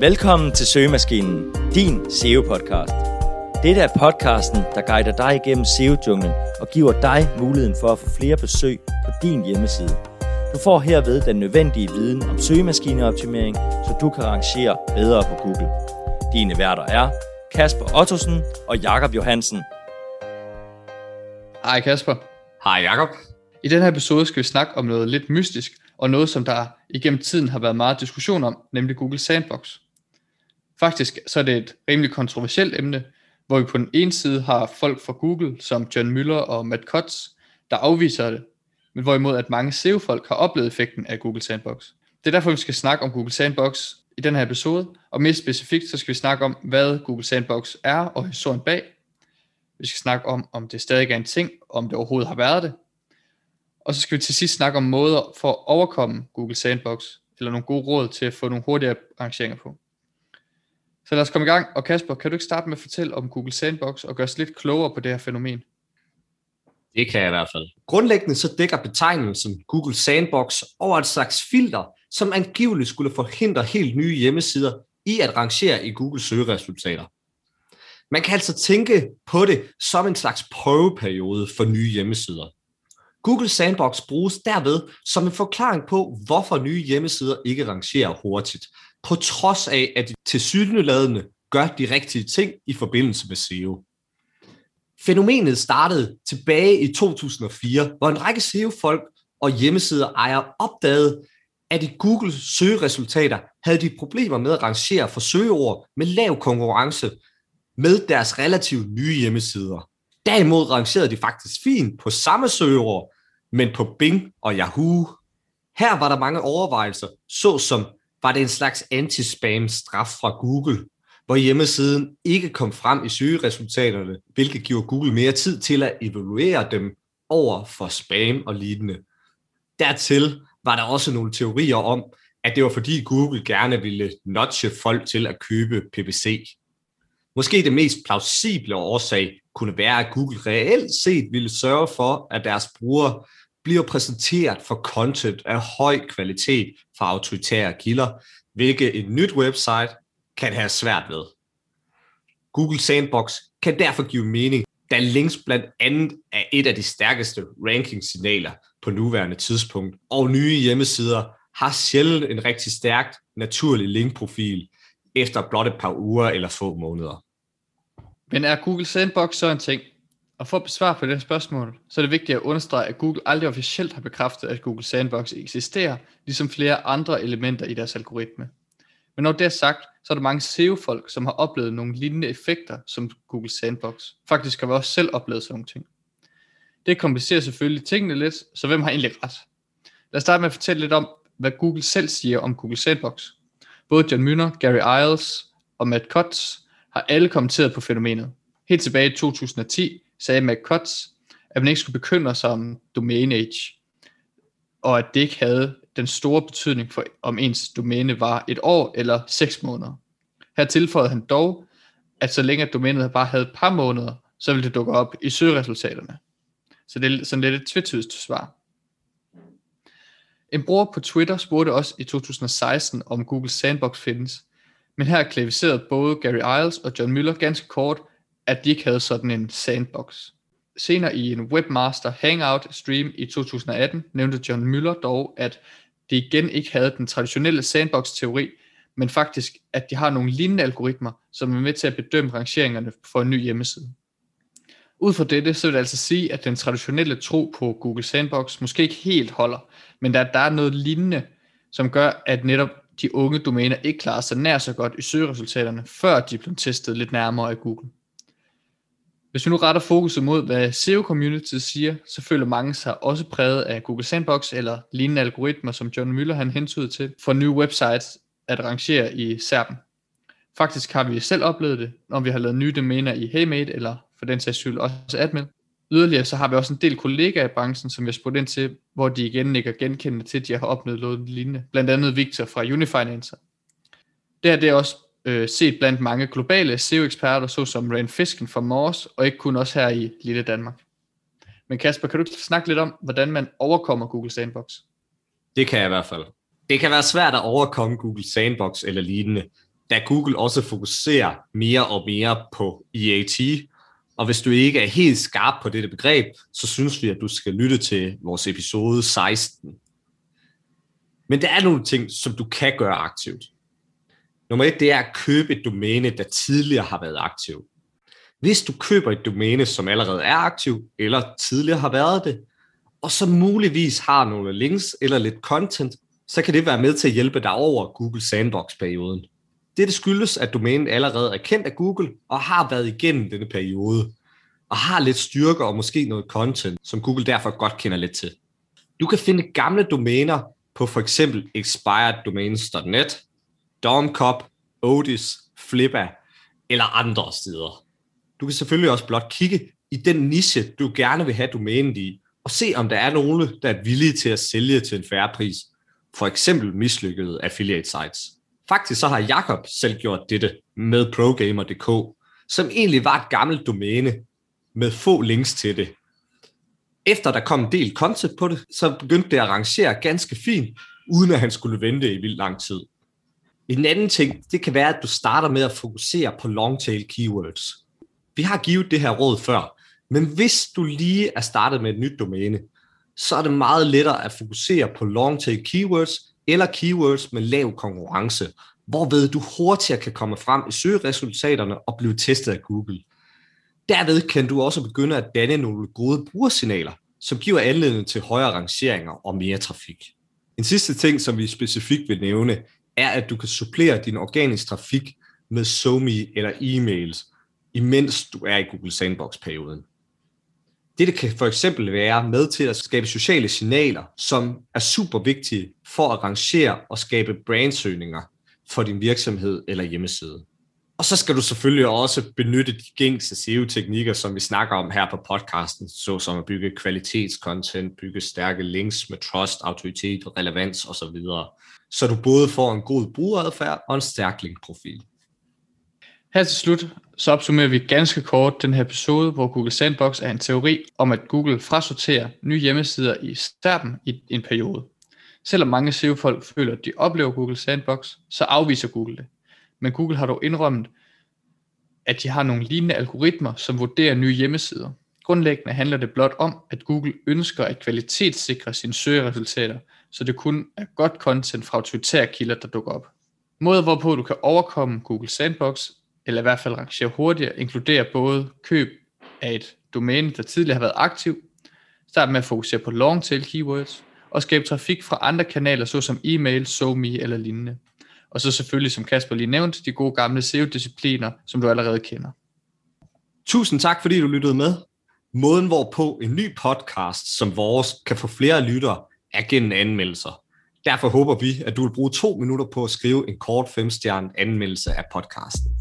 Velkommen til Søgemaskinen, din SEO-podcast. Dette er podcasten, der guider dig igennem SEO-junglen og giver dig muligheden for at få flere besøg på din hjemmeside. Du får herved den nødvendige viden om søgemaskineoptimering, så du kan rangere bedre på Google. Dine værter er Kasper Ottosen og Jakob Johansen. Hej Kasper. Hej Jakob. I den her episode skal vi snakke om noget lidt mystisk, og noget som der igennem tiden har været meget diskussion om, nemlig Google Sandbox. Faktisk så er det et rimelig kontroversielt emne, hvor vi på den ene side har folk fra Google, som John Müller og Matt Kotz, der afviser det, men hvorimod at mange SEO-folk har oplevet effekten af Google Sandbox. Det er derfor, vi skal snakke om Google Sandbox i den her episode, og mere specifikt, så skal vi snakke om, hvad Google Sandbox er og historien bag. Vi skal snakke om, om det stadig er en ting, om det overhovedet har været det. Og så skal vi til sidst snakke om måder for at overkomme Google Sandbox, eller nogle gode råd til at få nogle hurtigere arrangeringer på. Så lad os komme i gang, og Kasper, kan du ikke starte med at fortælle om Google Sandbox og gøre os lidt klogere på det her fænomen? Det kan jeg i hvert fald. Grundlæggende så dækker betegnelsen Google Sandbox over et slags filter, som angiveligt skulle forhindre helt nye hjemmesider i at rangere i Google søgeresultater. Man kan altså tænke på det som en slags prøveperiode for nye hjemmesider. Google Sandbox bruges derved som en forklaring på, hvorfor nye hjemmesider ikke rangerer hurtigt, på trods af, at de tilsyneladende gør de rigtige ting i forbindelse med SEO. Fænomenet startede tilbage i 2004, hvor en række SEO-folk og hjemmesider ejer opdagede, at i Googles søgeresultater havde de problemer med at rangere for søgeord med lav konkurrence med deres relativt nye hjemmesider. Derimod rangerede de faktisk fint på samme søgeord, men på Bing og Yahoo. Her var der mange overvejelser, såsom var det en slags anti-spam straf fra Google, hvor hjemmesiden ikke kom frem i søgeresultaterne, hvilket giver Google mere tid til at evaluere dem over for spam og lignende. Dertil var der også nogle teorier om, at det var fordi Google gerne ville notche folk til at købe PPC. Måske det mest plausible årsag kunne være, at Google reelt set ville sørge for, at deres brugere bliver præsenteret for content af høj kvalitet fra autoritære kilder, hvilket et nyt website kan have svært ved. Google Sandbox kan derfor give mening, da links blandt andet er et af de stærkeste ranking-signaler på nuværende tidspunkt, og nye hjemmesider har sjældent en rigtig stærkt naturlig linkprofil efter blot et par uger eller få måneder. Men er Google Sandbox så en ting? Og for at besvare på det spørgsmål, så er det vigtigt at understrege, at Google aldrig officielt har bekræftet, at Google Sandbox eksisterer, ligesom flere andre elementer i deres algoritme. Men når det er sagt, så er der mange SEO-folk, som har oplevet nogle lignende effekter som Google Sandbox. Faktisk har vi også selv oplevet sådan nogle ting. Det komplicerer selvfølgelig tingene lidt, så hvem har egentlig ret? Lad os starte med at fortælle lidt om, hvad Google selv siger om Google Sandbox. Både John Müller, Gary Iles og Matt Cutts har alle kommenteret på fænomenet. Helt tilbage i 2010 sagde Matt Cutts, at man ikke skulle bekymre sig om domain age, og at det ikke havde den store betydning for, om ens domæne var et år eller seks måneder. Her tilføjede han dog, at så længe domænet bare havde et par måneder, så ville det dukke op i søgeresultaterne. Så det er sådan lidt et tvetydigt svar. En bruger på Twitter spurgte også i 2016, om Google Sandbox findes, men her klaviserede både Gary Iles og John Müller ganske kort, at de ikke havde sådan en sandbox. Senere i en Webmaster Hangout stream i 2018 nævnte John Müller dog, at de igen ikke havde den traditionelle sandbox-teori, men faktisk, at de har nogle lignende algoritmer, som er med til at bedømme rangeringerne for en ny hjemmeside. Ud fra dette, så vil det altså sige, at den traditionelle tro på Google Sandbox måske ikke helt holder, men at der er noget lignende, som gør, at netop de unge domæner ikke klarer sig nær så godt i søgeresultaterne, før de blev testet lidt nærmere af Google. Hvis vi nu retter fokuset mod, hvad SEO-community siger, så føler mange sig også præget af Google Sandbox eller lignende algoritmer, som John Müller han hentyder til, for nye websites at rangere i SERPen. Faktisk har vi selv oplevet det, når vi har lavet nye domæner i HeyMate, eller for den sags skyld også Admin. Yderligere så har vi også en del kollegaer i branchen, som vi har spurgt ind til, hvor de igen ikke genkendende til, at de har opnået noget lignende. Blandt andet Victor fra Unifinancer. Det her det er også øh, set blandt mange globale SEO-eksperter, såsom Rand Fisken fra Mors, og ikke kun også her i lille Danmark. Men Kasper, kan du snakke lidt om, hvordan man overkommer Google Sandbox? Det kan jeg i hvert fald. Det kan være svært at overkomme Google Sandbox eller lignende, da Google også fokuserer mere og mere på EAT. Og hvis du ikke er helt skarp på dette begreb, så synes vi, at du skal lytte til vores episode 16. Men der er nogle ting, som du kan gøre aktivt. Nummer et, det er at købe et domæne, der tidligere har været aktiv. Hvis du køber et domæne, som allerede er aktiv, eller tidligere har været det, og så muligvis har nogle links eller lidt content, så kan det være med til at hjælpe dig over Google Sandbox-perioden. Det skyldes, at domænet allerede er kendt af Google og har været igennem denne periode, og har lidt styrke og måske noget content, som Google derfor godt kender lidt til. Du kan finde gamle domæner på for eksempel expireddomains.net, Domcop, Otis, Flippa eller andre steder. Du kan selvfølgelig også blot kigge i den niche, du gerne vil have domænet i, og se om der er nogen, der er villige til at sælge til en færre pris. For eksempel mislykkede affiliate sites. Faktisk så har Jakob selv gjort dette med ProGamer.dk, som egentlig var et gammelt domæne med få links til det. Efter der kom en del content på det, så begyndte det at rangere ganske fint, uden at han skulle vente i vildt lang tid. En anden ting, det kan være, at du starter med at fokusere på longtail keywords. Vi har givet det her råd før, men hvis du lige er startet med et nyt domæne, så er det meget lettere at fokusere på longtail keywords eller keywords med lav konkurrence, hvorved du hurtigere kan komme frem i søgeresultaterne og blive testet af Google. Derved kan du også begynde at danne nogle gode brugersignaler, som giver anledning til højere rangeringer og mere trafik. En sidste ting, som vi specifikt vil nævne, er, at du kan supplere din organisk trafik med SoMe eller e-mails, imens du er i Google Sandbox-perioden. Dette kan for eksempel være med til at skabe sociale signaler, som er super vigtige for at rangere og skabe brandsøgninger for din virksomhed eller hjemmeside. Og så skal du selvfølgelig også benytte de gængse SEO-teknikker, som vi snakker om her på podcasten, såsom at bygge kvalitetscontent, bygge stærke links med trust, autoritet, relevans osv., så du både får en god brugeradfærd og en stærk linkprofil. Her til slut, så opsummerer vi ganske kort den her episode, hvor Google Sandbox er en teori om, at Google frasorterer nye hjemmesider i starten i en periode. Selvom mange SEO-folk føler, at de oplever Google Sandbox, så afviser Google det. Men Google har dog indrømmet, at de har nogle lignende algoritmer, som vurderer nye hjemmesider. Grundlæggende handler det blot om, at Google ønsker at kvalitetssikre sine søgeresultater, så det kun er godt content fra autoritære kilder, der dukker op. Måder hvorpå du kan overkomme Google Sandbox, eller i hvert fald rangere hurtigere, inkluderer både køb af et domæne, der tidligere har været aktiv, start med at fokusere på long tail keywords, og skabe trafik fra andre kanaler, såsom e-mail, SoMe eller lignende. Og så selvfølgelig, som Kasper lige nævnte, de gode gamle SEO-discipliner, som du allerede kender. Tusind tak, fordi du lyttede med. Måden, hvorpå en ny podcast som vores kan få flere lyttere, er gennem anmeldelser. Derfor håber vi, at du vil bruge to minutter på at skrive en kort femstjerne anmeldelse af podcasten.